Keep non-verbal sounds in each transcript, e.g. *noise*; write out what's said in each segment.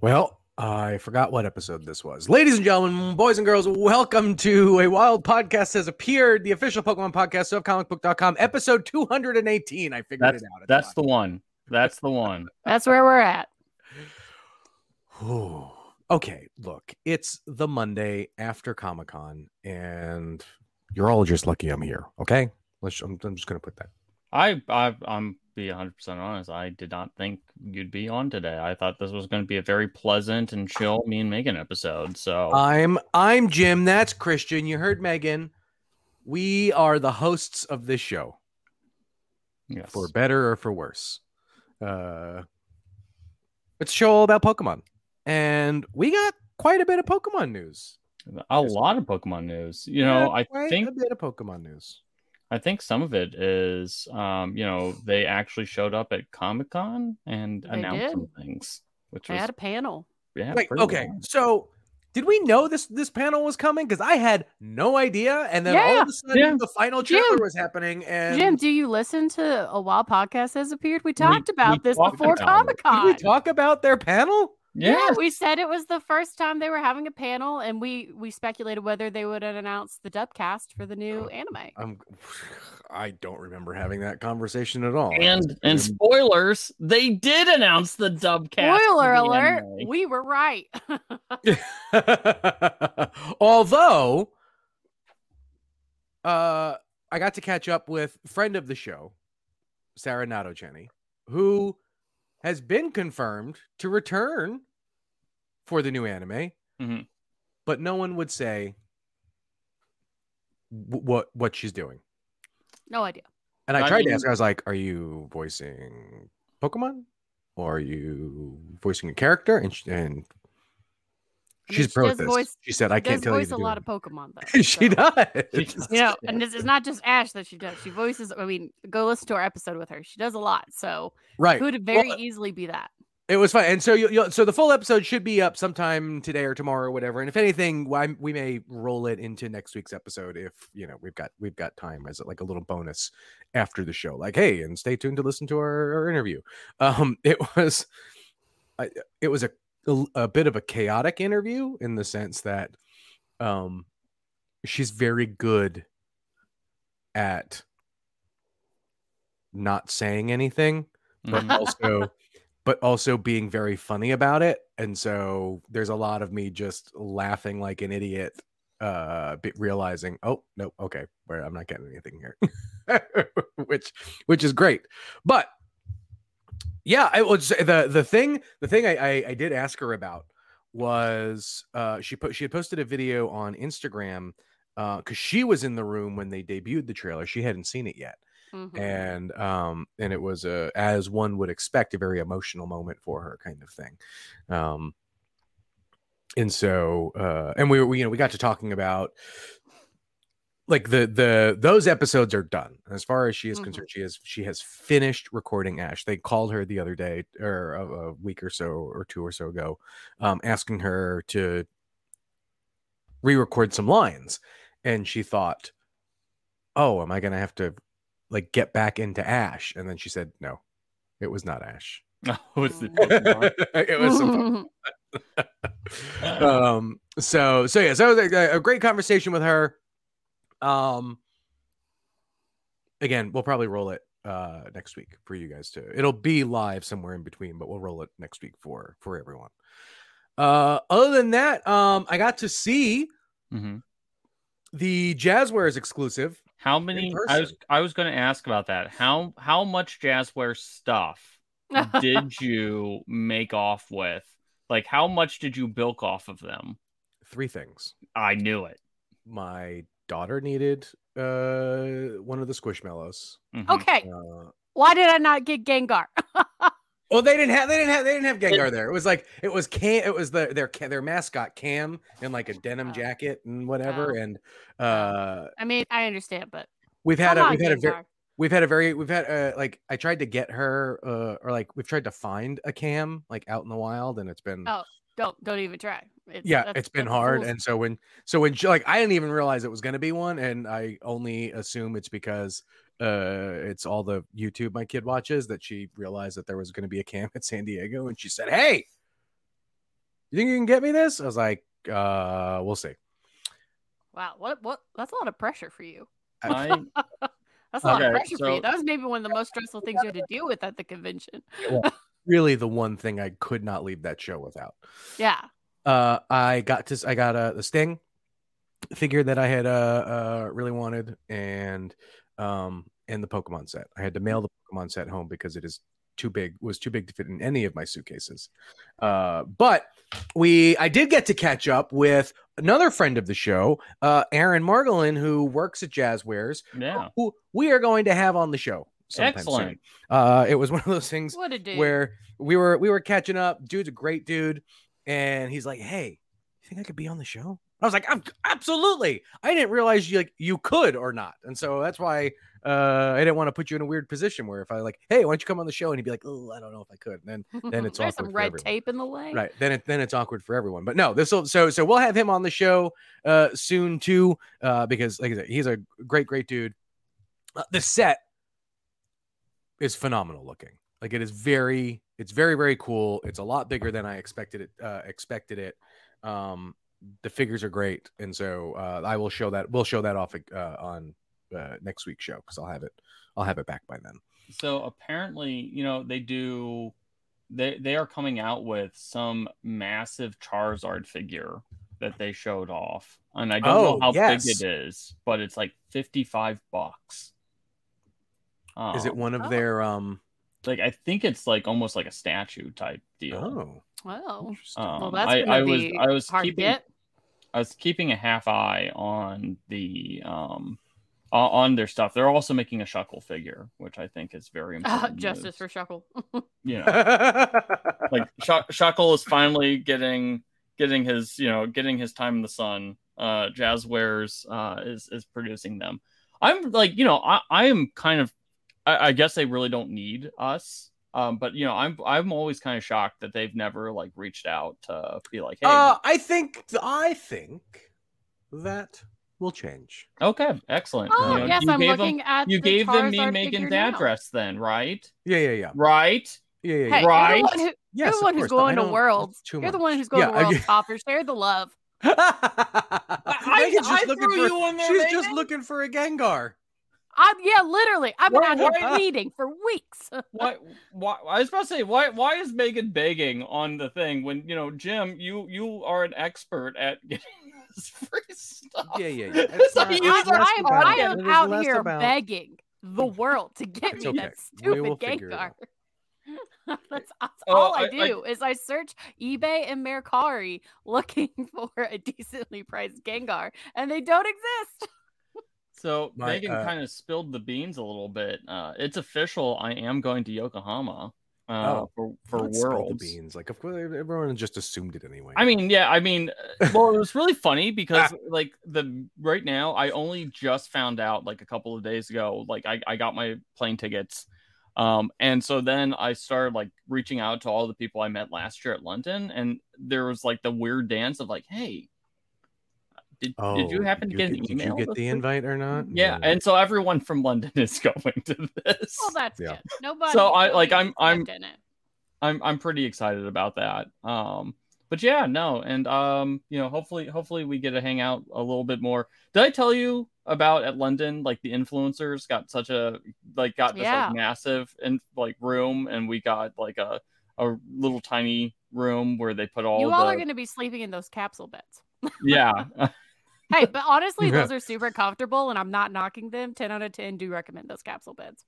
Well, I forgot what episode this was. Ladies and gentlemen, boys and girls, welcome to a wild podcast has appeared, the official Pokemon podcast of comicbook.com, episode 218. I figured That's it out. that's the one. That's the one. *laughs* That's where we're at. the *sighs* Okay, look, it's the Monday after Comic Con, and you're all just lucky I'm here. Okay, let's. I'm, I'm just gonna put that. I I I'm be 100 percent honest. I did not think you'd be on today. I thought this was going to be a very pleasant and chill me and Megan episode. So I'm I'm Jim. That's Christian. You heard Megan. We are the hosts of this show, yes. for better or for worse. Uh, it's a show all about Pokemon, and we got quite a bit of Pokemon news. a lot of Pokemon news. You know, I quite think a bit of Pokemon news. I think some of it is, um, you know, they actually showed up at Comic Con and They announced did. some things, which I was had a panel. yeah. Wait, okay, wild. so did we know this this panel was coming? Because I had no idea, and then all of a sudden yeah. the final Jim. trailer was happening, and Jim, do you listen to a while podcast has appeared? We We- talked about we this talked before Comic Con. did we talk about their panel? Yeah, we said it was the first time they were having a panel, and we we speculated whether they would announce the dubcast for the new anime. I'm. *sighs* I don't remember having that conversation at all. and and spoilers, they did announce the dub cast. Spoiler the alert: anime. we were right. *laughs* *laughs* Although, uh, I got to catch up with friend of the show, Sarah Natochenny, who has been confirmed to return for the new anime, Mhm. but no one would say w- what what she's doing. no idea. And I I tried to ask her, I was like, "Are you voicing Pokemon, or are you voicing a character?" And she, and I mean, she's she pro this. voice- she said, "I can't tell you voice a lot it." of Pokemon though. *laughs* she so- does. *laughs* You know, *laughs* and this is not just Ash that she does. She voices. I mean, go listen to our episode with her. She does a lot. So right. could very Well, easily be that. it was fun, and so you, you so the full episode should be up sometime today or tomorrow or whatever. And if anything, why we may roll it into next week's episode if you know we've got we've got time as like a little bonus after the show. Like, hey, and stay tuned to listen to our, our interview. Um, it was, I, it was a, a a bit of a chaotic interview in the sense that, um, she's very good at not saying anything but Mhm. also but also being very funny about it. And so there's a lot of me just laughing like an idiot uh realizing oh no okay where i'm not getting anything here. *laughs* Which which is great. But yeah i was the the thing the thing I, I i did ask her about was uh she put she had posted a video on instagram uh because she was in the room when they debuted the trailer. She hadn't seen it yet. Mhm. and um and it was a as one would expect a very emotional moment for her kind of thing. Um and so uh and we were we, you know we got to talking about like the the those episodes are done. As far as she is Mhm. concerned she has she has finished recording ash. They called her the other day or a, a week or so or two or so ago um asking her to re-record some lines. And she thought oh am i gonna have to like get back into ash? And then she said no it was not ash. *laughs* Oh, it's the *laughs* it was some *laughs* um so so yeah so it was a, a great conversation with her um again we'll probably roll it uh next week for you guys too. it'll be live somewhere in between but we'll roll it next week for for everyone uh other than that um i got to see Mhm. the jazwares exclusive How many? I was. I was going to ask about that. How how much Jazware stuff *laughs* did you make off with? Like, how much did you bilk off of them? three things I knew it. my daughter needed uh one of the squishmallows Mhm. okay, uh why did I not get Gengar? *laughs* Well, they didn't have they didn't have they didn't have Gengar there. It was like it was Cam. It was the their their mascot Cam in like a denim Oh. jacket and whatever. Oh. And uh, I mean, I understand, but we've had a we've had a very we've had a very we've had uh like I tried to get her uh or like we've tried to find a Cam like out in the wild and it's been Oh, don't don't even try. It's, yeah it's been hard fool's- and so when so when like i didn't even realize it was going to be one and i only assume it's because uh, it's all the YouTube my kid watches that she realized that there was going to be a camp *laughs* at San Diego, and she said, "Hey, you think you can get me this?" I was like, uh, "We'll see." Wow, what what? That's a lot of pressure for you. I, *laughs* That's a lot of Okay, pressure for you. That was maybe one of the most stressful things you had to deal with at the convention. Really, the one thing I could not leave that show without. Yeah. uh i got to i got a the sting figure that i had uh, uh really wanted and um and the pokemon set i had to mail the pokemon set home because it is too big was too big to fit in any of my suitcases uh but we i did get to catch up with another friend of the show uh aaron margolin who works at jazwares yeah. who we are going to have on the show sometime soon. Excellent. uh it was one of those things What a dude. where we were we were catching up. Dude's a great dude, and he's like, "Hey, you think I could be on the show?" I was like, "Ab- "Absolutely." I didn't realize you like you could or not, and so that's why uh, I didn't want to put you in a weird position where if I like, "Hey, why don't you come on the show?" and he'd be like, "Oh, I don't know if I could." And then *laughs* then it's There's awkward some red everyone. tape in the way. right then it then it's awkward for everyone. But no, this will so so we'll have him on the show uh, soon too uh, because like I said, he's a great great dude. Uh, the set is phenomenal looking. Like it is very, it's very very cool. It's a lot bigger than I expected it. Uh, expected it. Um, the figures are great, and so uh, I will show that. We'll show that off uh, on uh, next week's show because I'll have it. I'll have it back by then. So apparently, you know, they do they they are coming out with some massive Charizard figure that they showed off. And I don't Oh, know how yes. big it is, but it's like 55 bucks. Is it Um, one of Oh. their um? like I think it's like almost like a statue type deal. Oh, Well, interesting. Um, well, that's I, gonna I was I was hard keeping get. I was keeping a half eye on the um o- on their stuff. They're also making a Shuckle figure, which I think is very Uh, *laughs* important. justice news. for Shuckle. *laughs* you *laughs* know like Shuck- Shuckle is finally getting getting his you know getting his time in the sun. Uh, Jazwares uh, is is producing them. I'm like you know I I am kind of I, I guess they really don't need us. Um, but you know I'm I'm always kind of shocked that they've never like reached out to be like hey Uh, I think I think that will change. okay excellent. Oh, You know, yes, you I'm gave looking them at you the gave them me Charizard Megan's figure now. address then right Yeah, yeah, yeah, right yeah, yeah. Hey, yeah. Right? you're the one, who, yes, you're the one who's course, but I going to don't- Worlds. You're the one who's going Yeah, to Worlds, get- Topper. Share the love. *laughs* Megan's just I looking threw for. you in there, she's just looking for a Gengar. I, yeah, literally. I've been Why- out here why- pleading for weeks. *laughs* why, why I was about to say why why is Megan begging on the thing when you know Jim you you are an expert at *laughs* getting this free stuff. Yeah, yeah, yeah. It's It's like not- you I, it's are- less I am, I am is out here about- begging the *laughs* world to get It's me okay. that stupid will figure Gengar. that's, that's Oh, all I, I- I- do is I search eBay and Mercari looking for a decently priced Gengar, and they don't exist. So My, Megan uh, kind of spilled the beans a little bit. Uh, it's official. I am going to Yokohama uh, Oh, for for Worlds. beans. Like, of course, everyone just assumed it anyway. I mean, yeah, I mean, *laughs* well, it was really funny because Ah. like the right now, I only just found out like a couple of days ago. Like, I I got my plane tickets, um, and so then I started like reaching out to all the people I met last year at London, and there was like the weird dance of like, hey, did oh, did you happen to get an email? did you get the invite or not? Yeah, and so everyone from London *laughs* is going to this. Well, that's Yeah. good. Nobody. So I like I'm stepped in it. I'm I'm pretty excited about that. Um, but yeah, no, and um, you know, hopefully, hopefully we get to hang out a little bit more. Did I tell you about at London? Like the influencers got such a like got this Yeah. like massive and like room, and we got like a a little tiny room where they put all You the all are going to be sleeping in those capsule beds. yeah. *laughs* *laughs* Hey, but honestly, Yeah. those are super comfortable, and I'm not knocking them. Ten out of ten do recommend those capsule beds.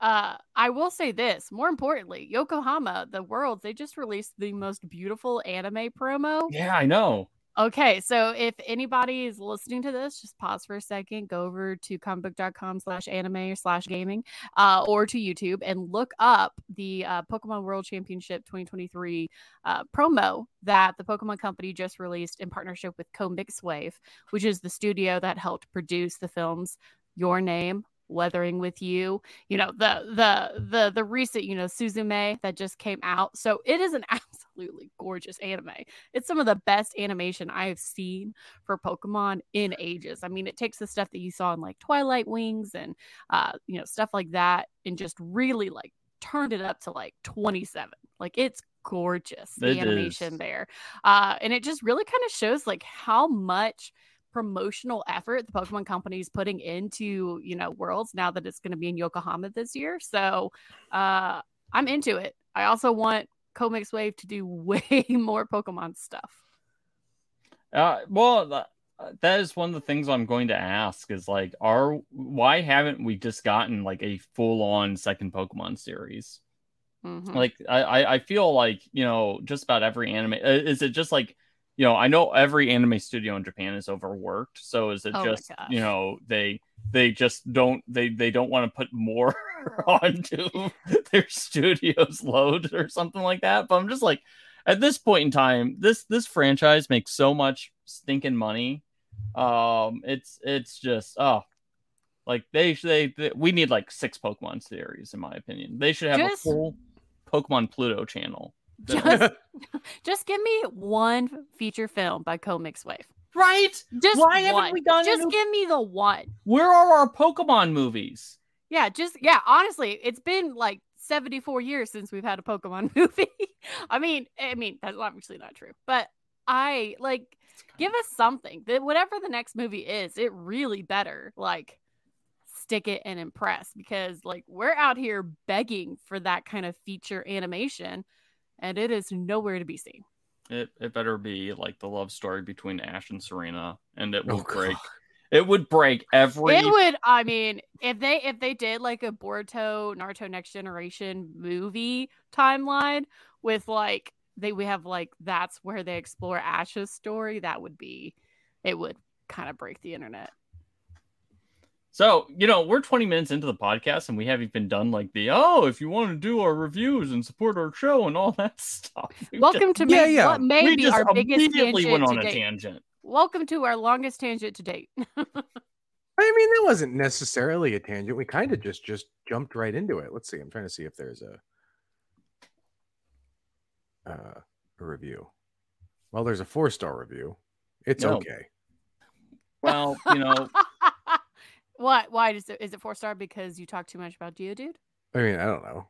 Uh, I will say this. More importantly, Yokohama, the worlds, they just released the most beautiful anime promo. yeah, I know. Okay, so if anybody is listening to this, just pause for a second, go over to comicbook.com slash anime or slash gaming, uh, or to YouTube and look up the uh, Pokemon World Championship 2023 uh, promo that the Pokemon Company just released in partnership with Comixwave, which is the studio that helped produce the films Your Name, Weathering with You, you know, the the the the recent, you know, Suzume that just came out. So it is an *laughs* absolutely gorgeous anime. It's some of the best animation I have seen for Pokemon in *laughs* ages. I mean, it takes the stuff that you saw in like Twilight Wings and uh, you know, stuff like that and just really like turned it up to like 27. Like it's gorgeous the it animation is. there. Uh and it just really kind of shows like how much promotional effort the Pokemon company is putting into, you know, Worlds now that it's going to be in Yokohama this year. So, uh I'm into it. I also want CoMix Wave to do *laughs* way more Pokemon stuff. Uh, well, that is one of the things I'm going to ask is like, are why haven't we just gotten like a full on second Pokemon series? Mm-hmm. Like, I I feel like you know just about every anime uh, is it just like you know I know every anime studio in Japan is overworked, so is it oh just you know they they just don't they they don't want to put more *laughs* onto their studio's load or something like that. But I'm just like, at this point in time, this this franchise makes so much stinking money. Um, it's it's just oh, like they they, they we need like six Pokemon series in my opinion. They should have just, a full Pokemon Pluto channel. *laughs* Just, *laughs* just give me one feature film by CoMix Wave. Right? Just why one. haven't we done? Just give me the one. Where are our Pokemon movies? Yeah, just yeah. Honestly, it's been like 74 years since we've had a Pokemon *laughs* movie. I mean, I mean that's obviously not true, but I like give us something that whatever the next movie is, it really better like stick it and impress because like we're out here begging for that kind of feature animation, and it is nowhere to be seen. It it better be like the love story between Ash and Serena, and it will oh, break. God. It would break every. It would. I mean, if they if they did like a Boruto Naruto Next Generation movie timeline with like they we have like that's where they explore Ash's story, that would be. It would kind of break the internet. So, you know, we're 20 minutes into the podcast and we haven't even done like the, oh, if you want to do our reviews and support our show and all *laughs* that stuff. Welcome just, to yeah, yeah. what may we be our biggest tangent. went on a date. tangent. Welcome to our longest tangent to date. *laughs* I mean, that wasn't necessarily a tangent. We kind of just just jumped right into it. Let's see. I'm trying to see if there's a uh, a review. Well, there's a four star review. It's no. okay. Well, you know, *laughs* What? Why is it? Is it four star because you talk too much about Geodude? I mean, I don't know.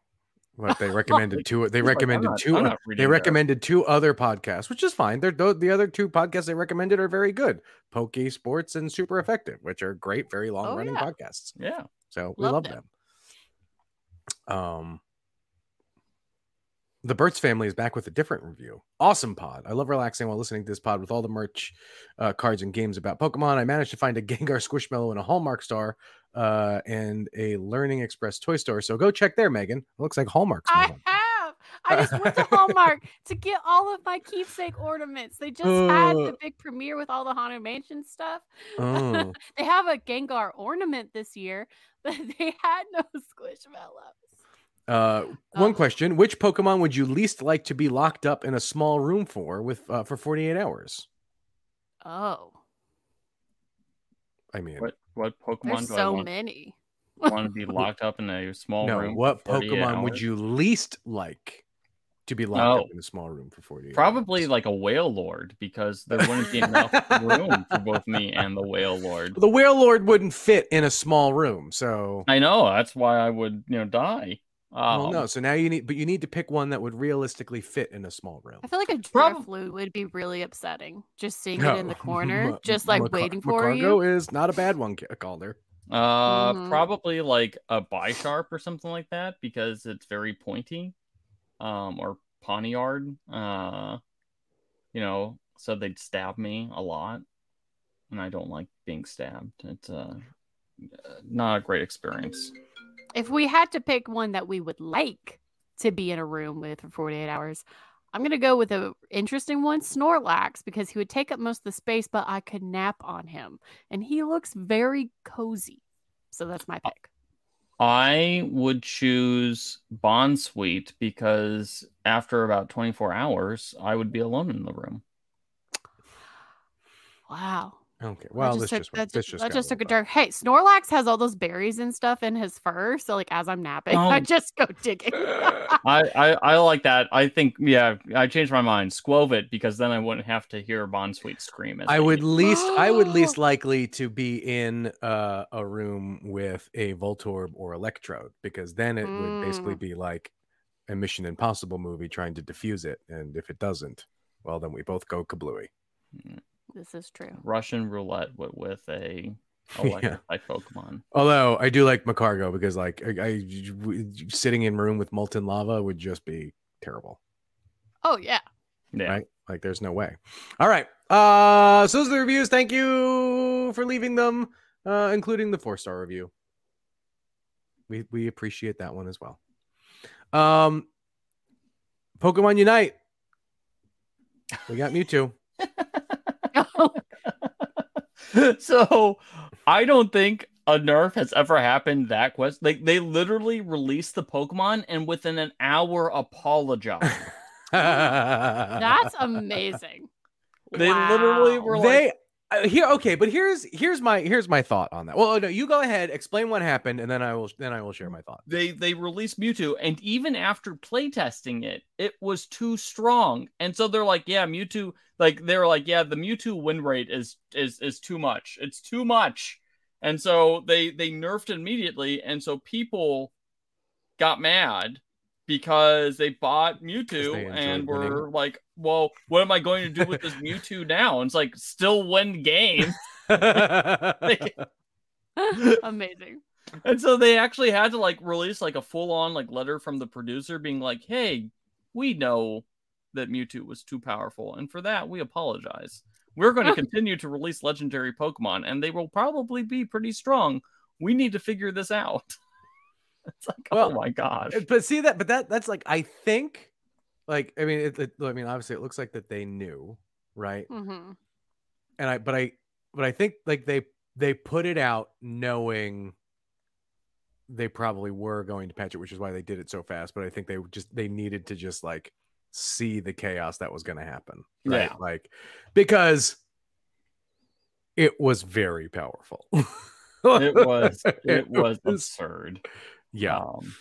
But they *laughs* recommended two. They recommended not, two. They recommended that. two other podcasts, which is fine. They're the other two podcasts they recommended are very good. Poke Sports and Super Effective, which are great, very long running oh, yeah. podcasts. Yeah. So we love, love them. them. Um, the Burt's family is back with a different review. Awesome pod. I love relaxing while listening to this pod with all the merch, uh, cards, and games about Pokemon. I managed to find a *laughs* Gengar Squishmallow and a Hallmark Star uh, and a Learning Express toy store. So go check there, Megan. It looks like Hallmark's. I have. I just went to Hallmark *laughs* to get all of my keepsake ornaments. They just had the big premiere with all the Haunted Mansion stuff. Oh. *laughs* they have a Gengar ornament this year, but they had no Squishmallow. Uh, one oh. question: Which Pokemon would you least like to be locked up in a small room for with uh, for forty eight hours? Oh, I mean, what what Pokemon? There's so want, many. *laughs* want to be *laughs* locked up in a small no, room? What Pokemon would you least like to be locked oh, up in a small room for forty? Probably hours? like a Wailord because there wouldn't be enough room *laughs* for both me and the Wailord. The Wailord wouldn't fit in a small room, so I know that's why I would you know die. Um, well, no. So now you need, but you need to pick one that would realistically fit in a small room. I feel like a Drifloon would be really upsetting. Just seeing no. it in the *laughs* corner, just like Mac- waiting for Magcargo you. is not a bad one, Calder. Uh, mm-hmm. probably like a Bisharp or something like that because it's very pointy. Um, or Pawniard. Uh, you know, so they'd stab me a lot, and I don't like being stabbed. It's uh, not a great experience if we had to pick one that we would like to be in a room with for 48 hours, I'm going to go with an interesting one, Snorlax, because he would take up most of the space, but I could nap on him. And he looks very cozy. So that's my pick. I would choose Bounsweet because after about 24 hours, I would be alone in the room. Wow. Okay. Well, that this took, just, that went- this just, just that just a took a little dark. Hey, Snorlax has all those berries and stuff in his fur. So, like, as I'm napping, *laughs* I Oh. just go digging. *laughs* I, I I like that. I think yeah, I changed my mind. Squovit because then I wouldn't have to hear Bounsweet scream. As I they would eat. least I would least *gasps* likely to be in uh, a room with a Voltorb or Electrode because then it would basically Mm. be like a Mission Impossible movie trying to defuse it, and if it doesn't, well, then we both go kablooey. This is true. Russian roulette with, with a *laughs* Yeah. electric type Pokemon. Although I do like Magcargo because like I sitting in a room with molten lava would just be terrible, Oh, yeah. Yeah. right? Like there's no way. All right. Uh so those are the reviews. Thank you for leaving them, uh, including the four star review. We we appreciate that one as well. Um Pokemon Unite. We got Mewtwo. *laughs* *laughs* so I don't think a nerf has ever happened that quest. Like they literally released the Pokemon and within an hour apologized. *laughs* That's amazing. They literally were they uh, Uh, here okay but here's here's my here's my thought on that well no you go ahead explain what happened and then i will then i will share my thought they they released Mewtwo, and even after playtesting it, it was too strong. And so they're like, yeah, Mewtwo, like they were like, yeah, the Mewtwo win rate is is is too much. It's too much. And so they they nerfed immediately, and so people got mad because they bought Mewtwo they enjoyed and winning. were like, well, what am I going to do with this Mewtwo *laughs* now? And it's like still win games. Like, *laughs* *laughs* amazing. and so they actually had to like release like a full on like letter from the producer being like, "Hey, we know that Mewtwo was too powerful, and for that we apologize. We're going to continue to release legendary Pokemon, and they will probably be pretty strong. We need to figure this out." It's like, Well, oh my gosh. but see that but that that's like i think like i mean it, it, i mean obviously it looks like that they knew right hmm and i but i but i think like they they put it out knowing they probably were going to patch it which is why they did it so fast but i think they just they needed to just like see the chaos that was going to happen right Yeah. like because it was very powerful *laughs* It was it was absurd. Yeah. Um,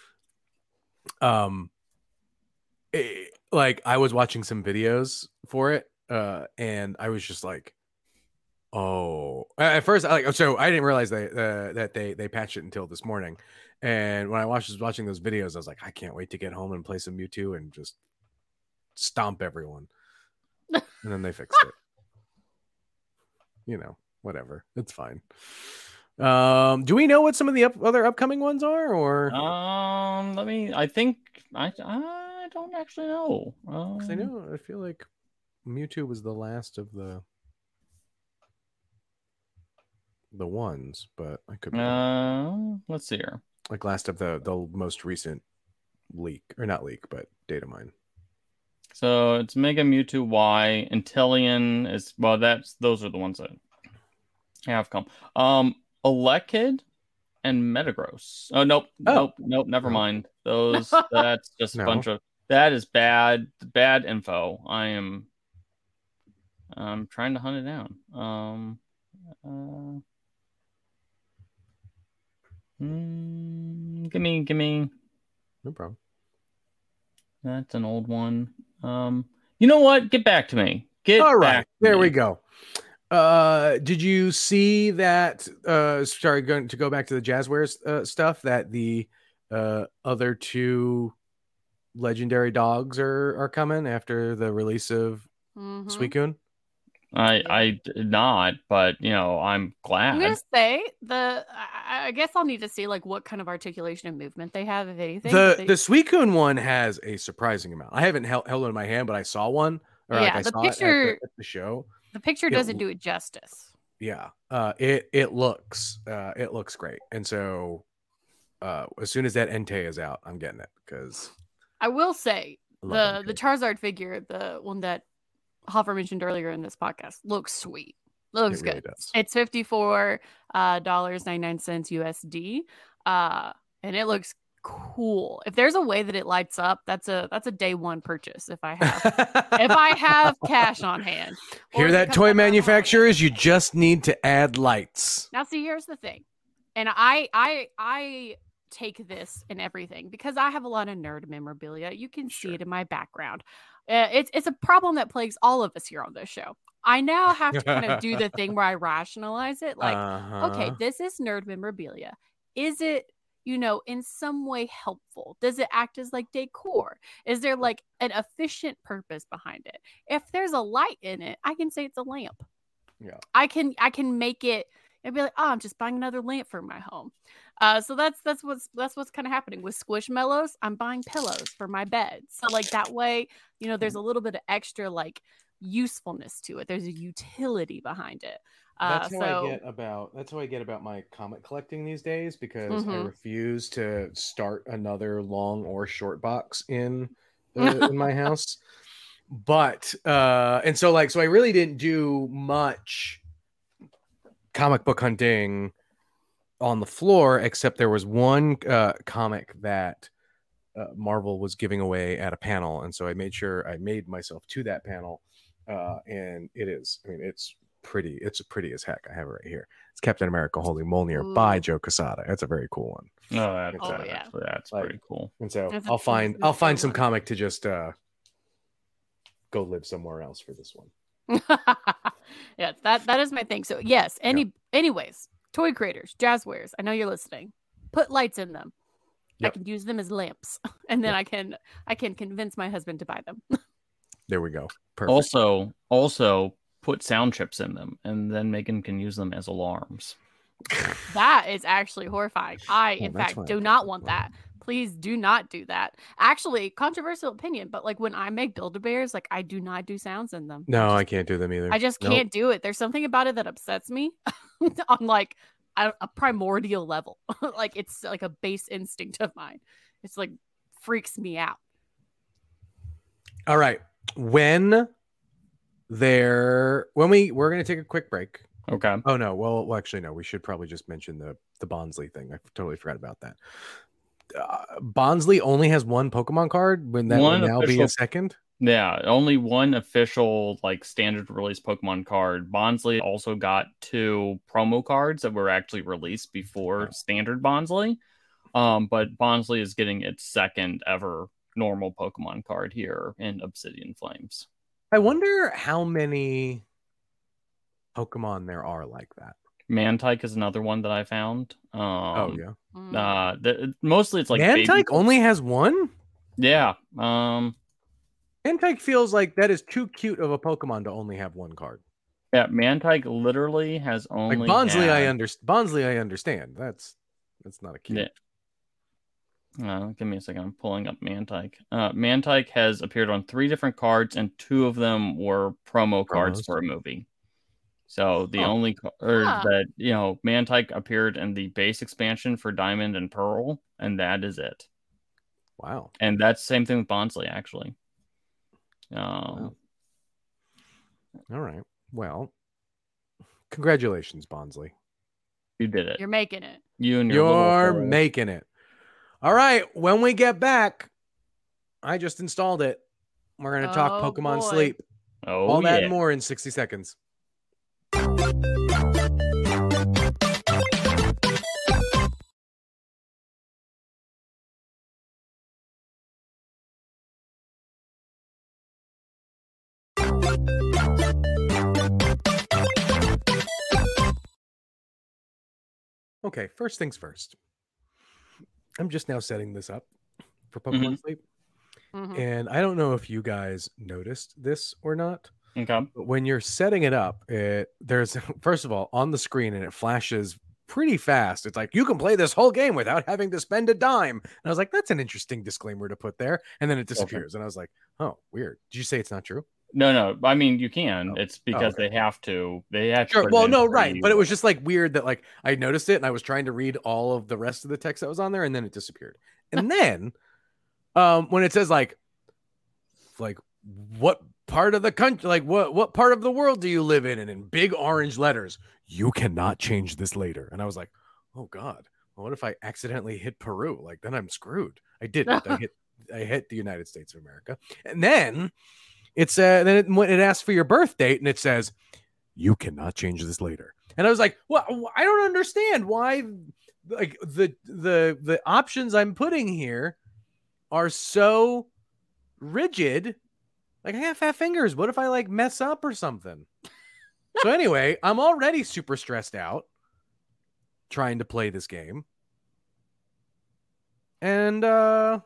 um it- like i was watching some videos for it uh and i was just like oh. At first i like so i didn't realize they uh, that they they patched it until this morning. And when i watched was watching those videos i was like i can't wait to get home and play some mewtwo and just stomp everyone. *laughs* And then they fixed it. You know whatever. It's fine um do we know what some of the up- other upcoming ones are or um, let me. I think I I don't actually know. 'Cause I Um, know I feel like Mewtwo was the last of the the ones, but I could be. Uh, let's see here. like last of the the most recent leak or not leak, but data mine. So it's Mega Mewtwo Y, Inteleon is well. That's those are the ones that have come. Um, Elekid and Metagross. Oh nope, Oh. nope, nope. Never mind. Those. *laughs* That's just a No. bunch of. That is bad. Bad info. I am. I'm trying to hunt it down. Um. Uh, mm, give me, give me. No problem. That's an old one. Um, you know what? Get back to me. Get All right, back to there me. we go. Uh, did you see that? Uh, sorry, going to go back to the Jazwares uh, stuff. That the uh other two legendary dogs are are coming after the release of Mhm. Suicune. I I did not, but you know, I'm glad. I'm gonna say the. I, I guess I'll need to see like what kind of articulation and movement they have, if anything. The They- the Suicune one has a surprising amount. I haven't held, held it in my hand, but I saw one. Or like Yeah, I the saw it at picture- the, at the show. The picture doesn't l- do it justice. Yeah, uh, it it looks uh, it looks great, and so uh, as soon as that Entei is out, I'm getting it because I will say the love the Charizard figure, the one that Hoffer mentioned earlier in this podcast, looks sweet. Looks it really good. does. It's fifty four uh, dollars ninety nine cents USD, uh, and it looks cool. If there's a way that it lights up, that's a that's a day one purchase. If I have if I have *laughs* cash on hand. Or Hear that, toy out on holiday. manufacturers? You just need to add lights. Now, see, here's the thing, and I, I, I take this in everything because I have a lot of nerd memorabilia. You can see it in my background. Uh, it's it's a problem that plagues all of us here on this show. I now have to kind of do the thing where I *laughs* rationalize it, like, okay, Uh-huh. this is nerd memorabilia. Is it? You know, in some way helpful? Does it act as like decor? Is there like an efficient purpose behind it? If there's a light in it, I can say it's a lamp. Yeah. I can I can make it and be like, oh, I'm just buying another lamp for my home. Uh, so that's that's what's that's what's kind of happening with Squishmallows. I'm buying pillows for my bed. So like that way, you know, there's a little bit of extra like usefulness to it. There's a utility behind it. Uh, That's how so I get about. That's how I get about my comic collecting these days because I Mhm. refuse to start another long or short box in *laughs* uh, in my house. But uh, and so like so I really didn't do much comic book hunting on the floor except there was one uh, comic that uh, Marvel was giving away at a panel, and so I made sure I made myself to that panel, uh, and it is. I mean, it's pretty. It's pretty as heck. I have it right here. It's Captain America holding Mjolnir by Joe Quesada. That's a very cool one. No, that's, Oh, that's, yeah. that's Like- pretty cool. And so That's a- I'll find I'll good find some comic to just uh go live somewhere else for this one. *laughs* yeah, that that is my thing. So yes, any anyways, toy creators, jazwares. I know you're listening. Put lights in them. I can use them as lamps, *laughs* and then I can I can convince my husband to buy them. *laughs* There we go. Perfect. Also, also put sound chips in them, and then Megan can use them as alarms. *laughs* that is actually horrifying. I, in that's fact, do not want on. that. Please do not do that. Actually, controversial opinion, but like when I make Build-A-Bears, like I do not do sounds in them. no, I I can't do them either. I just Nope. can't do it. There's something about it that upsets me *laughs* on like a, a primordial level. *laughs* like it's like a base instinct of mine. It's like freaks me out. All right. When there when we we're gonna take a quick break. Okay. Oh no, well, well actually no, we should probably just mention the the Bonsly thing. I totally forgot about that. Uh, Bonsly only has one Pokemon card when that One will now be official- a second. Yeah, only one official like standard release Pokemon card. Bonsly also got two promo cards that were actually released before Oh. standard Bonsly. Um, but Bonsly is getting its second ever normal Pokemon card here in Obsidian Flames. I wonder how many Pokemon there are like that. Mantyke is another one that I found. Um, oh yeah. Mm. Uh, the, mostly it's like Mantyke baby- only has one? Yeah. Um. Mantyke feels like that is too cute of a Pokemon to only have one card. Yeah. Mantyke literally has only. Like Bonsly, I understand. Bonsly, I understand. That's that's not a cute. Yeah. Uh, give me a second. I'm pulling up Mantyke. Uh, Mantyke has appeared on three different cards, and two of them were promo cards Promos. for a movie. So the Oh. only ca- or Huh. that you know, Mantyke appeared in the base expansion for Diamond and Pearl, and that is it. Wow. And that's same thing with Bonsly, actually. Um, Wow. All right. Well, congratulations, Bonsly. you did it. You're making it. You and your You're little Pearl. making it. All right. When we get back, I just installed it. We're going to talk Oh, Pokemon boy. Sleep. Oh All that and more in 60 seconds. Okay, first things first. I'm just now setting this up for Pokemon Sleep. Mhm. And I don't know if you guys noticed this or not, Okay. but when you're setting it up, it there's *laughs* first of all on the screen and it flashes pretty fast. It's like you can play this whole game without having to spend a dime. And I was like, that's an interesting disclaimer to put there. And then it disappears. And I was like, oh, weird. Did you say it's not true? No, no. I mean, you can. Oh. It's because okay. they have to. They have to. Sure. Well, no, right. But it was just like weird that like I noticed it and I was trying to read all of the rest of the text that was on there and then it disappeared. And *laughs* then um when it says like like what part of the country like what what part of the world do you live in and in big orange letters you cannot change this later and i was like oh god well, what if I accidentally hit Peru? Like then I'm screwed. I didn't. I *laughs* hit I hit the United States of America. And then it's uh then it, when it asks for your birth date and it says you cannot change this later. And I was like, well, I don't understand why like the the the options I'm putting here are so rigid. Like I have fat fingers. What if I like mess up or something? *laughs* so anyway, I'm already super stressed out trying to play this game. And uh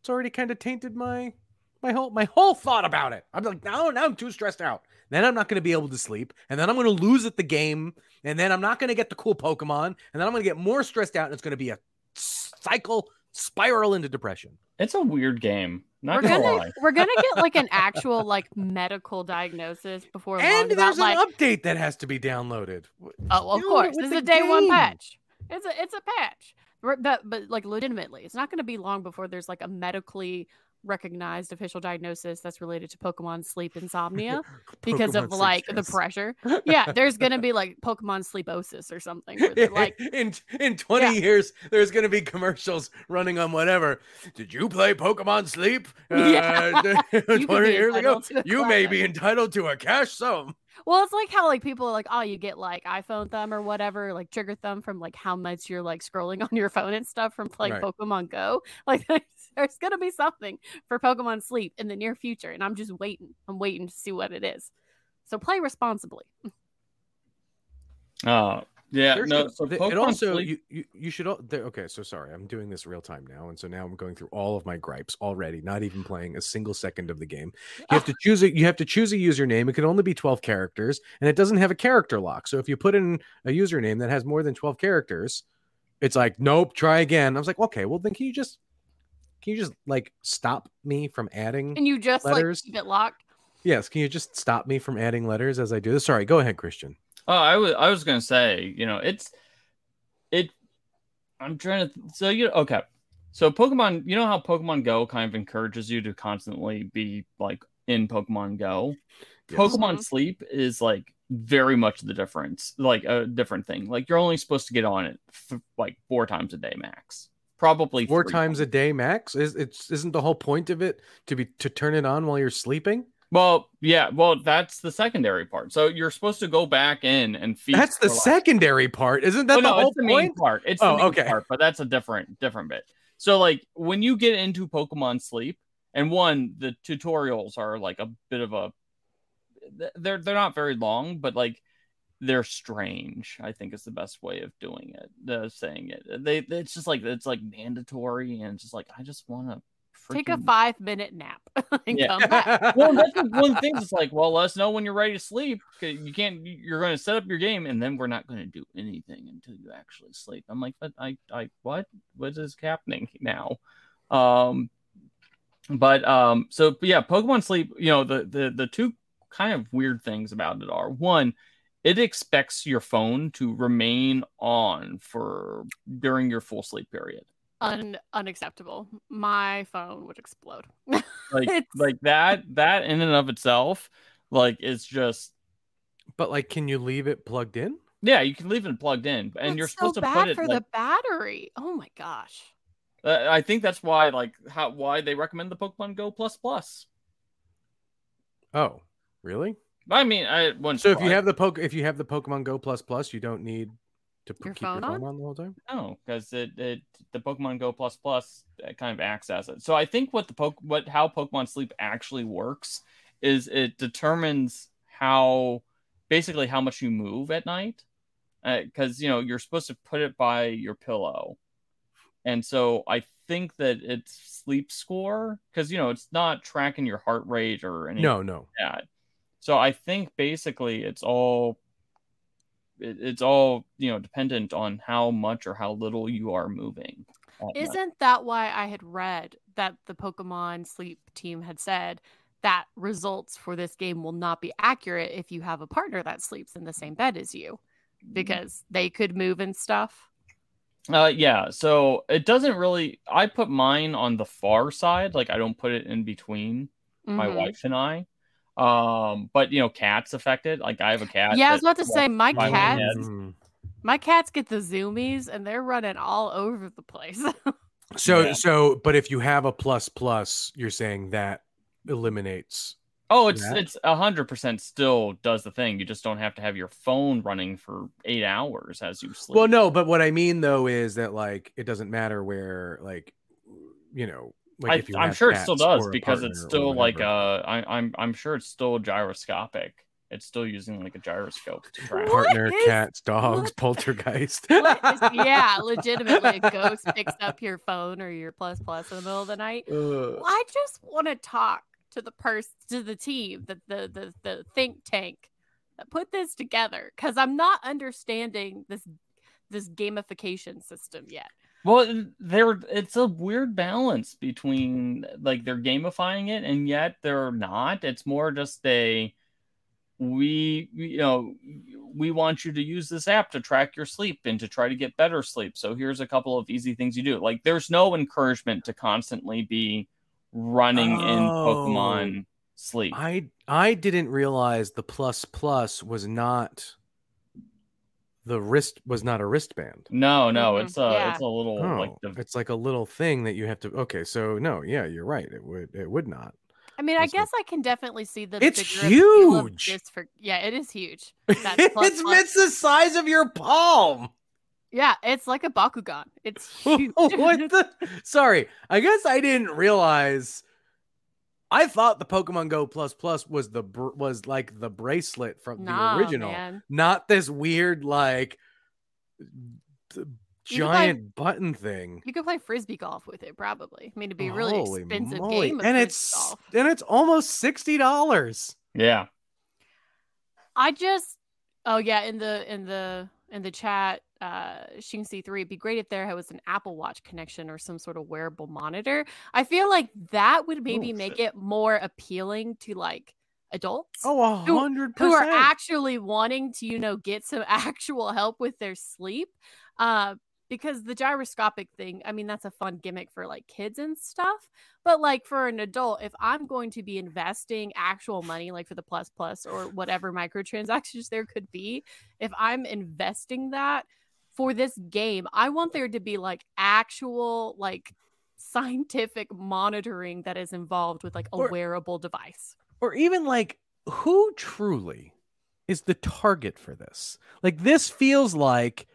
it's already kind of tainted my my whole my whole thought about it. I'm like, now now I'm too stressed out. Then I'm not going to be able to sleep, and then I'm going to lose at the game, and then I'm not going to get the cool Pokemon, and then I'm going to get more stressed out, and it's going to be a cycle spiral into depression. It's a weird game. Not we're gonna, gonna lie. we're gonna get like an *laughs* actual like medical diagnosis before long And about, there's an like update that has to be downloaded. oh of course with this is a day one patch it's a it's a patch but but like legitimately it's not going to be long before there's like a medically recognized official diagnosis that's related to pokemon sleep insomnia *laughs* because of Pokemon like the pressure yeah *laughs* there's going to be like pokemon sleeposis or something like in in 20 Yeah. years, there's going to be commercials running on whatever. Did you play Pokemon Sleep? *laughs* Yeah. Uh, You 20 years ago, entitled to a you may be entitled to a cash sum. Well, it's like how like people are like, oh, you get like iPhone thumb or whatever, like trigger thumb from like how much you're like scrolling on your phone and stuff from playing Right. Pokemon Go. Like there's, there's gonna be something for Pokemon Sleep in the near future, and I'm just waiting. I'm waiting to see what it is. So play responsibly. Uh, yeah, There no. should- So Pokemon it also Sleep, you, you you should al- there, okay so sorry i'm doing this real time now and so now i'm going through all of my gripes already not even playing a single second of the game you have to *laughs* choose it you have to choose a username it can only be 12 characters and it doesn't have a character lock so if you put in a username that has more than 12 characters it's like nope try again i was like okay well then can you just can you just like stop me from adding And you just Letters. like keep it locked. yes can you just stop me from adding letters as i do this sorry go ahead christian Oh, I was I was gonna say, you know, it's it. I'm trying to. So you okay? So Pokemon, you know how Pokemon Go kind of encourages you to constantly be like in Pokemon Go. Yes. Pokemon Mhm. Sleep is like very much the difference, like a different thing. Like you're only supposed to get on it f- like four times a day max, probably four times a day max is it's isn't the whole point of it to be to turn it on while you're sleeping Well, yeah, well, that's the secondary part. So you're supposed to go back in and feed. That's the like- secondary part, isn't that Oh, the no, whole the main point? part. It's Oh, the main okay. part, but that's a different different bit. So like when you get into Pokemon Sleep, and one, the tutorials are like a bit of a they're they're not very long, but like they're strange. I think is the best way of doing it, uh, saying it. They it's just like it's like mandatory, and it's just like I just want to Take a five minute nap *laughs* and Yeah. come back. *laughs* well, that's the one thing. It's like, well, let us know when you're ready to sleep You can't. You're going to set up your game, and then we're not going to do anything until you actually sleep. I'm like, but I, I, what? What is happening now? Um, but um, so yeah, Pokemon Sleep. You know, the the the two kind of weird things about it are one, it expects your phone to remain on for during your full sleep period. Un- unacceptable. My phone would explode. *laughs* Like like that that in and of itself, like it's just but like, can you leave it plugged in? Yeah, you can leave it plugged in, and That's you're so supposed to put it. for Like, the battery. Oh my gosh. uh, I think that's why, like, how why they recommend the Pokemon Go Plus Plus. Oh, really? I mean, I wouldn't. So if you have the poke, if you have the Pokemon Go Plus Plus, you don't need to p- Your keep phone your phone on? on the whole time. no, because it, it the Pokemon Go Plus Plus uh, kind of acts as it. So I think what the poke what how Pokemon Sleep actually works is it determines how basically how much you move at night, because you know you're supposed to put it by your pillow, and so I think that it's sleep score because you know it's not tracking your heart rate or anything. No, no. that. So I think basically it's all it, it's all you know dependent on how much or how little you are moving. Isn't that why I had read that the Pokemon Sleep team had said that results for this game will not be accurate if you have a partner that sleeps in the same bed as you because they could move and stuff? Uh, yeah. So it doesn't really. I put mine on the far side. Like I don't put it in between my Mhm. wife and I. Um, but you know, cats affected. Like I have a cat. Yeah, I was about to say my my cat. head. Mm. My cats get the zoomies and they're running all over the place. So Yeah. so but if you have a plus plus, you're saying that eliminates Oh, it's Yeah. it's a hundred percent still does the thing. You just don't have to have your phone running for eight hours as you sleep. Well, no, but what I mean though is that like it doesn't matter where like you know like I, if you I'm sure it still does because it's still like uh, I, I'm I'm sure it's still gyroscopic. It's still using like a gyroscope to track. What partner, is- cats, dogs, what- *laughs* poltergeist. What *laughs* is- yeah, legitimately, a ghost picks up your phone or your plus plus in the middle of the night. Uh, I just want to talk to the person, to the team, the the the, the think tank that put this together, because I'm not understanding this this gamification system yet. Well, there it's a weird balance between like they're gamifying it and yet they're not. It's more just a we you know we want you to use this app to track your sleep and to try to get better sleep. So here's a couple of easy things you do. Like there's no encouragement to constantly be running in Oh. Pokemon sleep. I I didn't realize the plus plus was not the wrist was not a wristband. No, no, it's uh, a yeah. it's a little oh, like Oh, the it's like a little thing that you have to. Okay, so no, yeah, you're right. It would it would not. I mean, I That's like- guess I can definitely see the It's bigger of huge! this for yeah, it is huge. *laughs* That's plus it's plus. it's the size of your palm. Yeah, it's like a Bakugan. It's *laughs* huge. what the? Sorry, I guess I didn't realize. I thought the Pokemon Go Plus Plus was the br- was like the bracelet from Nah, the original, man. not this weird like th- You could buy- giant button thing. You could play frisbee golf with it, probably. I mean, it'd be a really Holy expensive moly. game. Of and frisbee it's golf. and it's almost sixty dollars. yeah. I just oh yeah, in the in the in the chat, uh Shing C three, it'd be great if there was an Apple Watch connection or some sort of wearable monitor. I feel like that would maybe Oh, make shit. it more appealing to like adults Oh, a Who- hundred who are actually wanting to, you know, get some *laughs* actual help with their sleep. Uh because the gyroscopic thing, I mean, that's a fun gimmick for like kids and stuff. But like for an adult, if I'm going to be investing actual money, like for the plus plus or whatever microtransactions there could be, if I'm investing that for this game, I want there to be like actual, like scientific monitoring that is involved with like a Or- wearable device. or even like who truly is the target for this like this feels like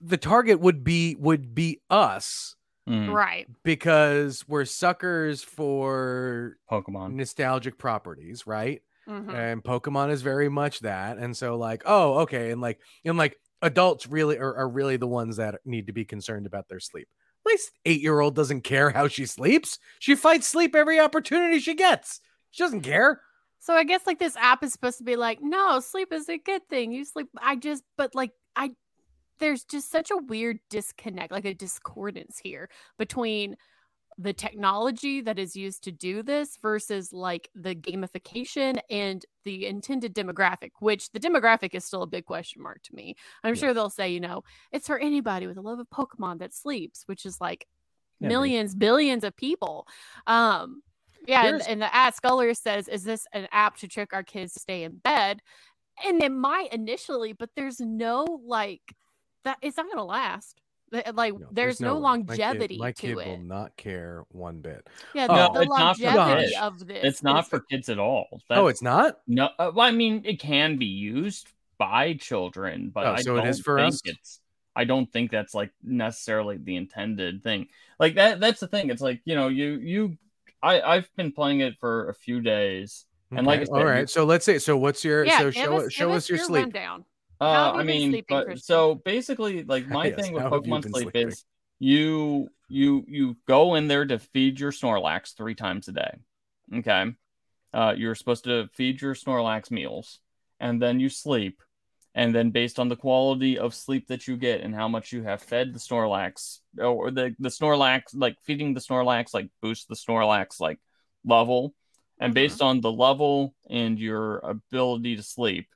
the target would be would be us Mm, Right. because we're suckers for Pokemon. nostalgic properties right Mhm. and pokemon is very much that and so like oh okay and like and like adults really are, are really the ones that need to be concerned about their sleep my eight year old doesn't care how she sleeps she fights sleep every opportunity she gets she doesn't care So I guess like this app is supposed to be like, no, sleep is a good thing. You sleep. I just, but like, I, there's just such a weird disconnect, like a discordance here between the technology that is used to do this versus like the gamification and the intended demographic, which the demographic is still a big question mark to me. I'm Yeah. sure they'll say, you know, it's for anybody with a love of Pokemon that sleeps, which is like Yeah, millions, billions of people. Um, yeah, and, and the at Sculler says, "Is this an app to trick our kids to stay in bed?" And it might initially, but there's no like that. It's not going to last. Th- Like No, there's, no, way. longevity My kid, my to it. will not care one bit. yeah, Oh, the, No, the it's not for longevity kids. of this. It's not is- for kids at all. oh, it's not. no. Uh, well, I mean, it can be used by children, but Oh, I so don't is for think us? it's. I don't think that's like necessarily the intended thing. Like that. That's the thing. It's like you know, you you. I I've been playing it for a few days, And like I Okay, all said, you- right. So let's say. So what's your? yeah, so show us, us, show give us your your sleep. rundown. Uh, I mean, but Christian? so basically, like *laughs* my Yes, thing with how have you Pokemon Sleep sleeping? is you you you go in there to feed your Snorlax three times a day. Okay, uh, you're supposed to feed your Snorlax meals, and then you sleep, and then based on the quality of sleep that you get and how much you have fed the Snorlax, or the the Snorlax, like feeding the Snorlax, like boosts the Snorlax like level, and Mhm. based on the level and your ability to sleep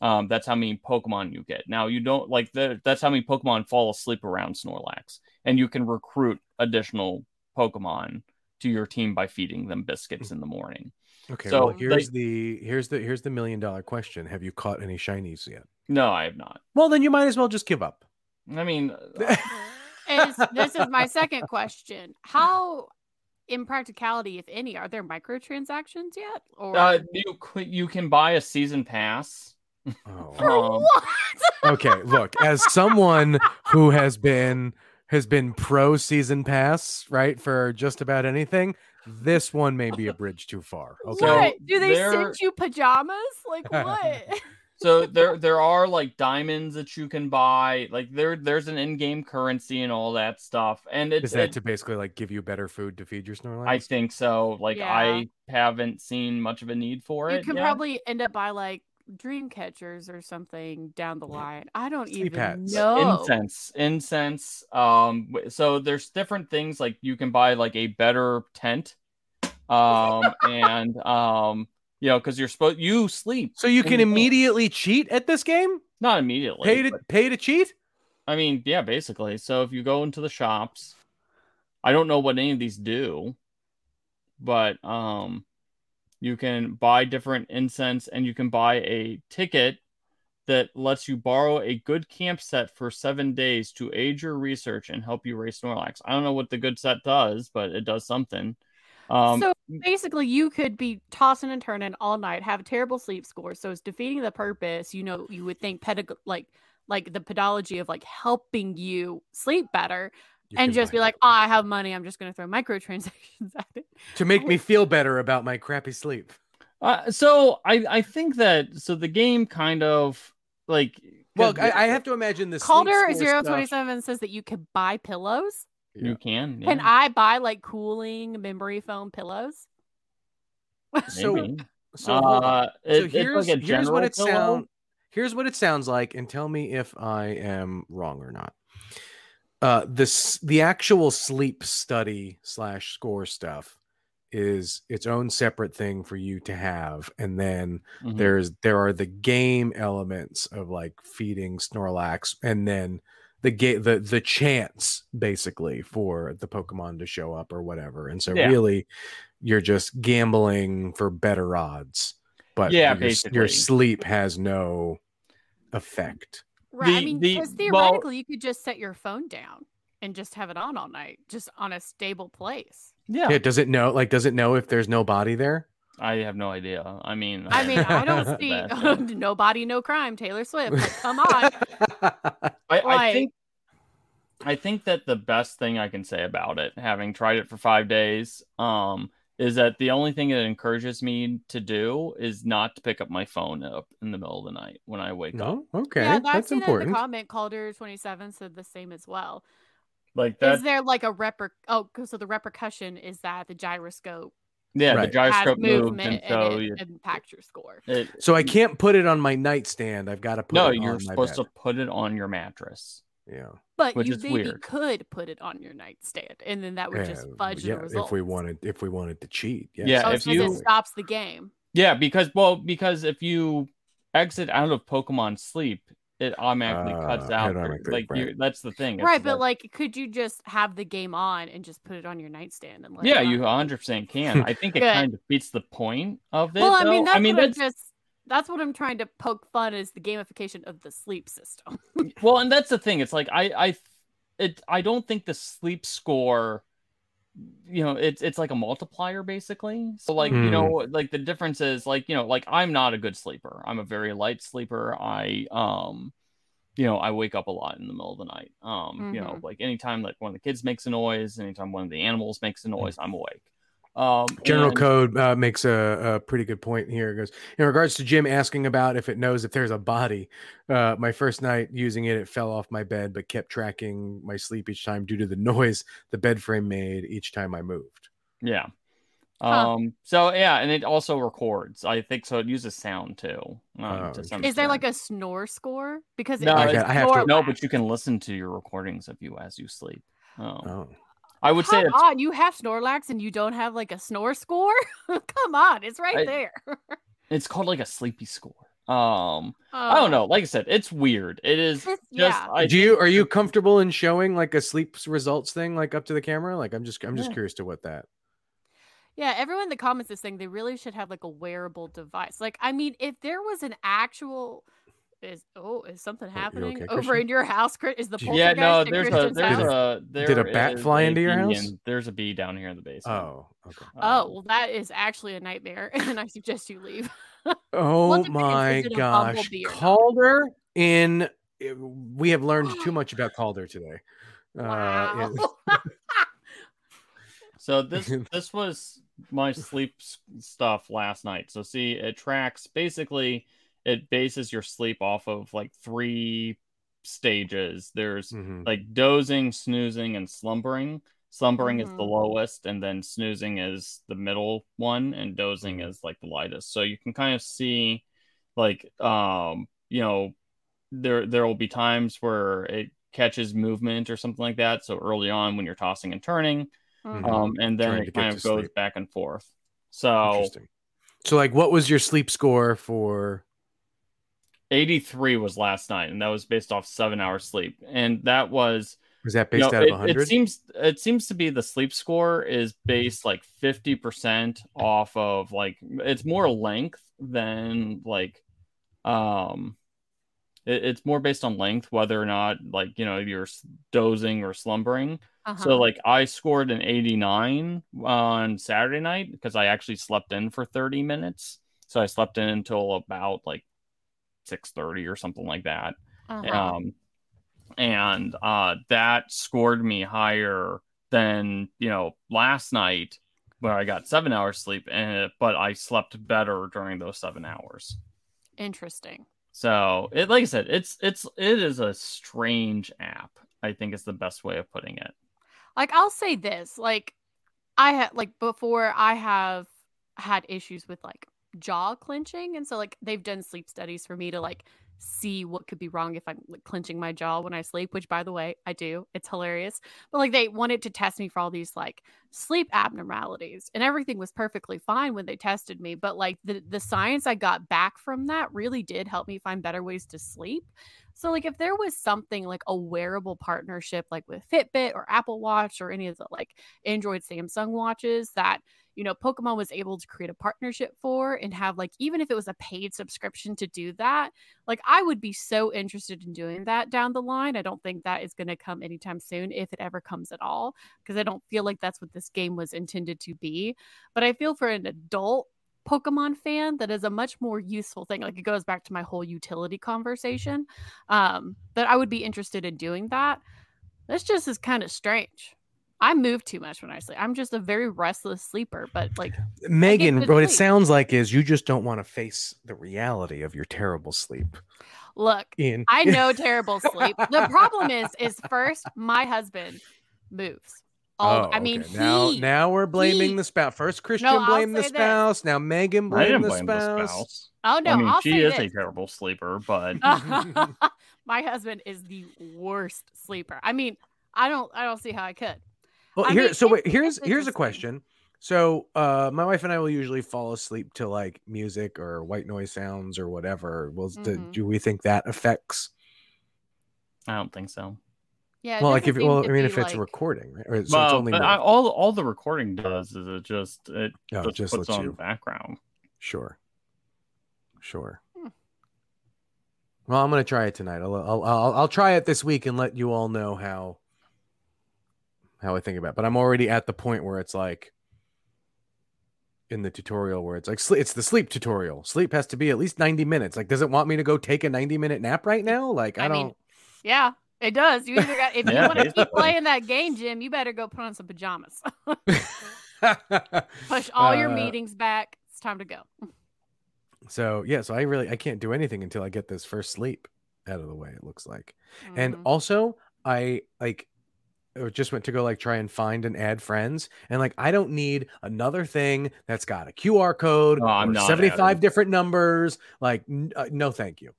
um, that's how many Pokemon you get. Now you don't like the that's how many Pokemon fall asleep around Snorlax, and you can recruit additional Pokemon to your team by feeding them biscuits in the morning. Okay. So well, here's they- the here's the here's the million dollar question. Have you caught any shinies yet? No, I have not. Well, then you might as well just give up. I mean, *laughs* Is, this is my second question. How, in practicality, if any, are there microtransactions yet? Or uh, you you can buy a season pass. Oh. for um, what? *laughs* okay look as someone who has been has been pro season pass right for just about anything this one may be a bridge too far *laughs* okay what? Do they there- send you pajamas? Like what? *laughs* So there there are like diamonds that you can buy. Like there there's an in-game currency and all that stuff. And it's is that it- to basically like give you better food to feed your snorlax I think so. Like Yeah. I haven't seen much of a need for it. you it. can yet. probably end up by like dream catchers or something down the line. I don't Sleep even hats. know. incense incense um so there's different things like you can buy like a better tent um and um you know because you're supposed you sleep so you can the game. immediately cheat at this game not immediately pay to but- pay to cheat i mean yeah basically so if you go into the shops i don't know what any of these do but um you can buy different incense and you can buy a ticket that lets you borrow a good camp set for seven days to aid your research and help you race Snorlax. I don't know what the good set does, but it does something. Um, so basically, you could be tossing and turning all night, have a terrible sleep score, so it's defeating the purpose. You know, you would think pedag- like like the pedology of like helping you sleep better, You and just be it. like, oh, I have money, I'm just going to throw *laughs* microtransactions at it. to make me feel better about my crappy sleep uh, so I I think that so the game kind of like well I, I have to imagine this Calder zero twenty seven says that you could buy pillows. you can Can yeah, I buy like cooling memory foam pillows? *laughs* so maybe. so hold uh, so it- it's here's like here's what it pillow. sound here's what it sounds like and tell me if i am wrong or not uh this the actual sleep study slash score stuff is its own separate thing for you to have and then Mhm. there's there are the game elements of like feeding snorlax and then the game the the chance basically for the pokemon to show up or whatever and so Yeah. really you're just gambling for better odds but Yeah, your, your sleep has no effect Right. I The- mean, the- because well- theoretically, you could just set your phone down and just have it on all night, just on a stable place. yeah, yeah does it know like does it know if there's no body there I have no idea. I mean, I mean, I don't *laughs* see That- *laughs* nobody, no crime. Taylor Swift, like, come on. *laughs* I, I think I think that the best thing I can say about it, having tried it for five days, um, is that the only thing it encourages me to do is not to pick up my phone up in the middle of the night when I wake up. Oh, okay yeah, that's seen that important the comment. Calder twenty seven said the same as well. Like that, Is there like a reper? Oh, so the repercussion is that the gyroscope yeah, Right. the gyroscope has movement and and, so it you, impacts your score. it, so i can't put it on my nightstand i've got to put no, it you're on my supposed bed. to put it on your mattress. Yeah But Which you maybe weird. could put it on your nightstand, and then that would just Yeah, fudge yeah, the results. if we wanted if we wanted to cheat yes. Yeah, oh, if so it stops the game. Yeah, because well, because if you exit out of Pokemon sleep, it automatically cuts Uh, out. automatically- like right. you that's the thing. It's Right, but like, could you just have the game on and just put it on your nightstand and let yeah, you 100 percent can. I think it *laughs* kind of beats the point of it. Well, I mean, though. that's I mean, what that's just that's what I'm trying to poke fun is the gamification of the sleep system. *laughs* well, and that's the thing. It's like I, I, it, I don't think the sleep score, you know, it's it's like a multiplier basically. So like you Hmm. know, like the difference is like you know, like I'm not a good sleeper. I'm a very light sleeper. I um. You know, I wake up a lot in the middle of the night. Um, you know, Mhm. like anytime like one of the kids makes a noise, anytime one of the animals makes a noise, I'm awake. Um, General and- Code uh, makes a, a pretty good point here. It goes in regards to Jim asking about if it knows if there's a body. Uh, my first night using it, it fell off my bed, but kept tracking my sleep each time due to the *laughs* noise the bed frame made each time I moved. Yeah. Huh. Um. So yeah, and it also records. I think so. It uses sound too. Um, Oh, to some Is there like a snore score? Because No, it I is got- I have to- no? But you can listen to your recordings of you as you sleep. Um, Oh, I would say Come that's on, you have Snorlax and you don't have like a snore score? *laughs* Come on, it's right I- there. *laughs* it's called like a sleepy score. Um, I don't know. Like I said, it's weird. It is It's- just. yeah. I do you are you comfortable in showing like a sleep results thing like up to the camera? Like I'm just I'm just Yeah. curious to what that. Yeah, everyone in the comments is saying they really should have like a wearable device. Like, I mean, if there was an actual Is oh, is something happening okay, over Christian? in your house? Chris? Is the Did Yeah, no, there's a there's house? a there Did a bat fly a into your house? in- there's a bee down here in the basement. Oh, okay. Oh, well, that is actually a nightmare, *laughs* and I suggest you leave. *laughs* Oh my is it a gosh. bumblebee or not? Calder in eh, we have learned too *gasps* much about Calder today. Uh, Wow. in- *laughs* So this this was my sleep stuff last night. So see, it tracks basically it bases your sleep off of like three stages. There's Mhm. like dozing, snoozing, and slumbering. Slumbering is the Mhm. lowest, and then snoozing is the middle one, and dozing Mhm. is like the lightest. So you can kind of see, like, um, you know, there there will be times where it catches movement or something like that. So early on, when you're tossing and turning, Mhm. um, and then Trying it kind of goes sleep. back and forth. So Interesting. So like what was your sleep score for 83 was last night, and that was based off seven hours sleep, and that was was that you based know, out of 100? it seems it seems to be the sleep score is based like 50% off of like it's more length than like um it- it's more based on length whether or not like you know you're dozing or slumbering Uh-huh. so like i scored an 89 on saturday night because i actually slept in for 30 minutes so i slept in until about like 6.30 or something like that Uh-huh. um, and uh, that scored me higher than you know last night where I got seven hours sleep, and but I slept better during those seven hours. Interesting. So it, like I said, it's it's it is a strange app. I think is the best way of putting it. Like I'll say this, like I had like before I have had issues with like jaw clenching and so like they've done sleep studies for me to like see what could be wrong if I'm like, clenching my jaw when I sleep, which by the way, I do. It's hilarious. But like they wanted to test me for all these like sleep abnormalities and everything was perfectly fine when they tested me, but like the the science I got back from that really did help me find better ways to sleep. So like if there was something like a wearable partnership like with Fitbit or Apple Watch or any of the like Android Samsung watches that you know Pokemon was able to create a partnership for and have like even if it was a paid subscription to do that, like I would be so interested in doing that down the line. I don't think that is going to come anytime soon if it ever comes at all because I don't feel like that's what this game was intended to be. But I feel for an adult Pokemon fan that is a much more useful thing. Like it goes back to my whole utility conversation. Um, that I would be interested in doing that. This just is kind of strange. I move too much when I sleep. I'm just a very restless sleeper, but like Megan, good what it sounds like is you just don't want to face the reality of your terrible sleep. look, Ian. I *laughs* know terrible sleep. The problem is is first my husband moves. All, Oh, I mean, okay. now he- now we're blaming he- the spouse. First Christian I'll blamed the say this. spouse. Now Megan I blamed didn't the blame spouse. the spouse. Oh no, I mean, will she say is this. a terrible sleeper, but *laughs* *laughs* my husband is the worst sleeper. I mean, I don't I don't see how I could. Well, I here, mean, so wait, here's here's a question. So, uh, my wife and I will usually fall asleep to like music or white noise sounds or whatever. Well, do, Mhm. do we think that affects? I don't think so. Yeah. Well, like if well, I mean, be if it's like- recording, right? Or, so it's well, only but. I, all all the recording does is it just it Oh, just, just puts lets on you- background. Sure, sure. Hmm. Well, I'm gonna try it tonight. I'll, I'll I'll I'll try it this week and let you all know how how I think about. it. But I'm already at the point where it's like in the tutorial where it's like it's the sleep tutorial. Sleep has to be at least 90 minutes. Like, does it want me to go take a 90 minute nap right now? Like, I, I don't. mean, Yeah, it does. You either got if you want to keep basically. playing that game, Jim, you better go put on some pajamas. *laughs* *laughs* Push all your Uh, meetings back. It's time to go. So yeah, so I really I can't do anything until I get this first sleep out of the way. It looks like. And Mhm. also, I like uh, just went to go like try and find and add friends, and like I don't need another thing that's got a QR code No, I'm or not 75 adding. different numbers. Like, n- uh, no, thank you.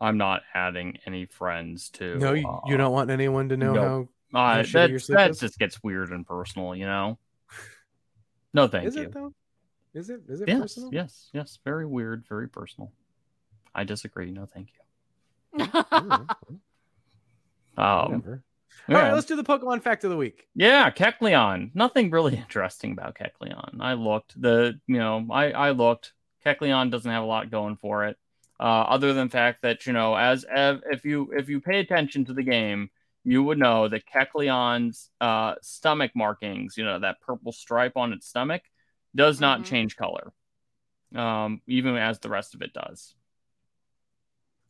I'm not adding any friends to. No, you, you uh, don't want anyone to know no. how. Uh, how shitty that your sleep just gets weird and personal, you know. No, *laughs* thank is you. it though? Is it? Is it yes, personal? yes, yes. Very weird, very personal. I disagree. No, thank you. *laughs* Um, Whatever. Yeah, All right, let's do the Pokemon fact of the week. yeah, Kecleon. Nothing really *laughs* interesting about Kecleon. I looked. The you know, I I looked. Kecleon doesn't have a lot going for it. Uh, other than the fact that you know, as if you if you pay attention to the game, you would know that Kecleon's uh, stomach markings, you know, that purple stripe on its stomach, does not Mhm. change color, um, even as the rest of it does.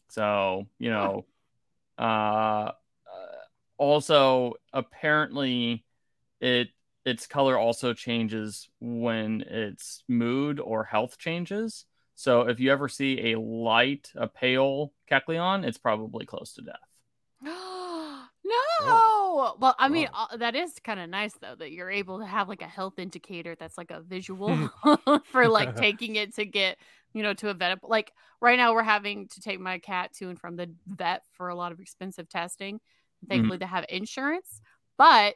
So you know, uh, uh, also apparently, it its color also changes when its mood or health changes. So if you ever see a light, a pale Kecleon, it's probably close to death. *gasps* no. Well, I mean, Wow. uh, that is kind of nice though that you're able to have like a health indicator that's like a visual *laughs* for like *laughs* taking it to get you know to a vet. Like right now, we're having to take my cat to and from the vet for a lot of expensive testing. Mm-hmm. Thankfully, they have insurance, but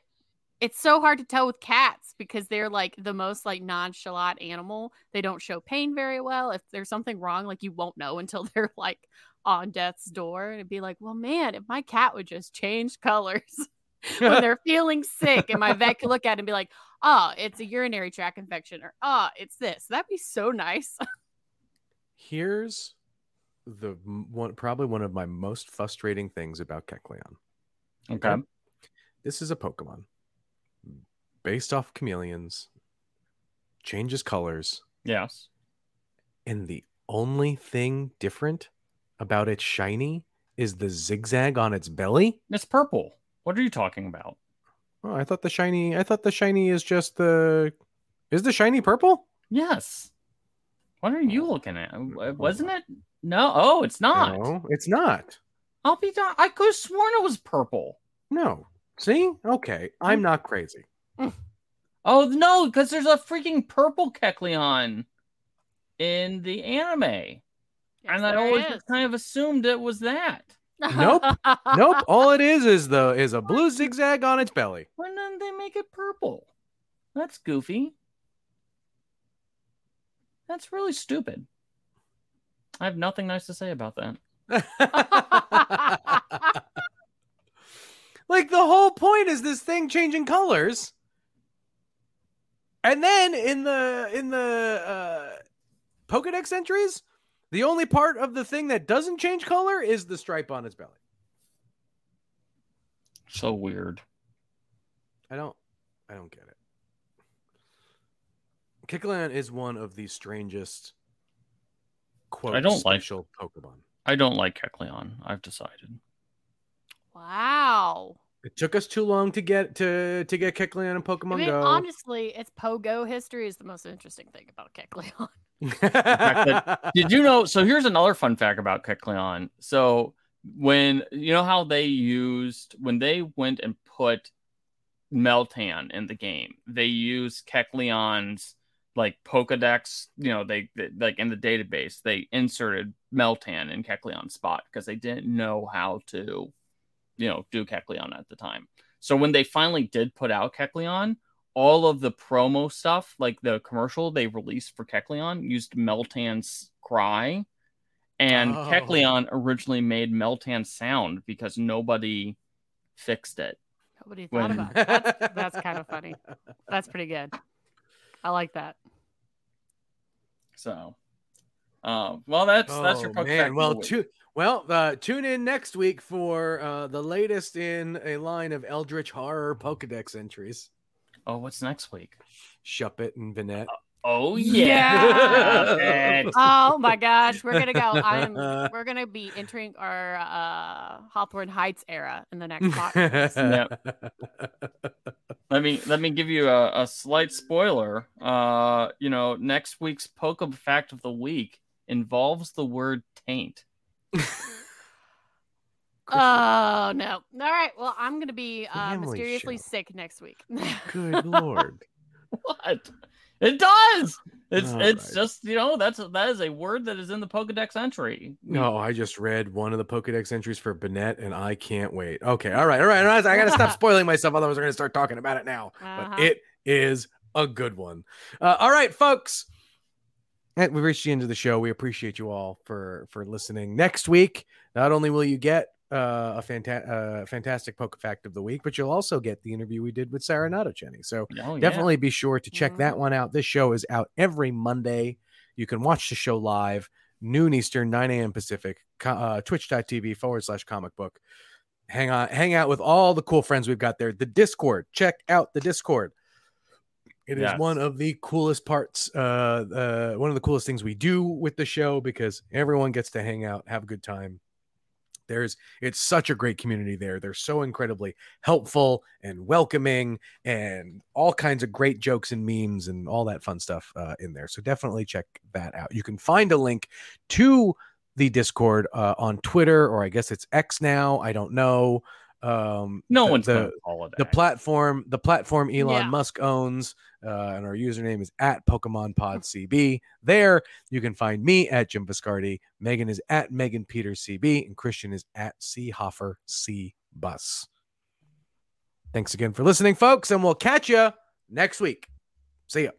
it's so hard to tell with cats because they're like the most like nonchalant animal. They don't show pain very well. If there's something wrong, like you won't know *laughs* until they're like on death's door. And it'd be like, well, man, if my cat would just change colors *laughs* when *laughs* they're feeling sick, and my vet could look at it and be like, oh, it's a urinary tract infection, or oh, it's this. That'd be so nice. Here's the one, probably one of my most frustrating things about Kecleon. Okay. This is a Pokemon based off chameleons, changes colors, Yes. and the only thing different about its shiny is the zigzag on its belly. It's purple. What are you talking about? Oh, I thought the shiny. I thought the shiny is just the. Is the shiny purple? Yes. What are you looking at? Uh, Wasn't it? No. Oh, it's not. No, it's not. I'll be done. I could have sworn it was purple. No. See? Okay, I'm hmm. not crazy. *laughs* Oh no, because there's a freaking purple Kecleon in the anime, Yes, and I always is. just kind of assumed it was that. Nope. nope. *laughs* All it is is the is a blue zigzag on its belly. Why didn't they make it purple? That's goofy. That's really stupid. I have nothing nice to say about that. *laughs* like the whole point is this thing changing colors. And then in the in the uh Pokedex entries, the only part of the thing that doesn't change color is the stripe on its belly. So weird. I don't I don't get it. Kecleon is one of the strangest quote I don't like- special Pokemon. I don't like Kecleon. I've decided. Wow. It took us too long to get to to get Kecleon and Pokemon I mean, Go. honestly, it's Pogo history is the most interesting thing about Kecleon. *laughs* fact Did you know? So here's another fun fact about Kecleon. So when you know how they used when they went and put Meltan in the game, they used Kecleon's like Pokedex. You know, they, they like in the database they inserted Meltan in Kecleon's spot because they didn't know how to, you know, do Kecleon at the time. So when they finally did put out Kecleon, all of the promo stuff, like the commercial they released for Kecleon, used Meltan's cry. And Oh. Kecleon originally made Meltan sound because nobody fixed it. Nobody thought When- about it. That's, that's kind of funny. That's pretty good. I like that. So, uh, well, that's that's your Oh, man. fact of the Well, week. Tu- well, uh, tune in next week for uh, the latest in a line of Eldritch horror Pokedex entries. Oh, what's next week? Shuppet and Banette. Oh Yeah. yeah, *laughs* Oh my gosh, we're gonna go. I'm. *laughs* We're gonna be entering our uh Hawthorne Heights era in the next podcast. *laughs* let me let me give you a, a slight spoiler. Uh, you know, next week's Poke fact of the week involves the word taint. Oh no! All right. Well, I'm gonna be uh, Family mysteriously show. sick next week. *laughs* Good lord. What? It does. It's All it's right. just you know that's that is a word that is in the Pokedex entry. No, I just read one of the Pokedex entries for Banette, and I can't wait. Okay, all right, all right, all right. I gotta stop *laughs* spoiling myself, otherwise we're gonna start talking about it now. Uh-huh. But it is a good one. Uh, all right, folks. And We've reached the end of the show. We appreciate you all for for listening. Next week, not only will you get uh, a fanta- uh, fantastic poke fact of the week, but you'll also get the interview we did with Sarah Natochenny. So Oh, yeah. definitely be sure to check that Mhm. one out. This show is out every Monday. You can watch the show live noon Eastern, 9 a.m. Pacific, uh, twitch.tv forward slash comic book. Hang on, hang out with all the cool friends we've got there. The Discord, check out the Discord. It is Yes. one of the coolest parts, uh, uh, one of the coolest things we do with the show because everyone gets to hang out, have a good time. There's, it's such a great community there. They're so incredibly helpful and welcoming, and all kinds of great jokes and memes and all that fun stuff uh, in there. So definitely check that out. You can find a link to the Discord uh, on Twitter, or I guess it's X now. I don't know. Um, No the- one's the, gonna call it the platform the platform Elon Yeah. Musk owns, uh, and our username is at Pokemon Pod CB. There you can find me at Jim Viscardi. Megan is at Megan Peters CB, and Christian is at C Hoffer C Bus. Thanks again for listening, folks, and we'll catch you next week. See ya.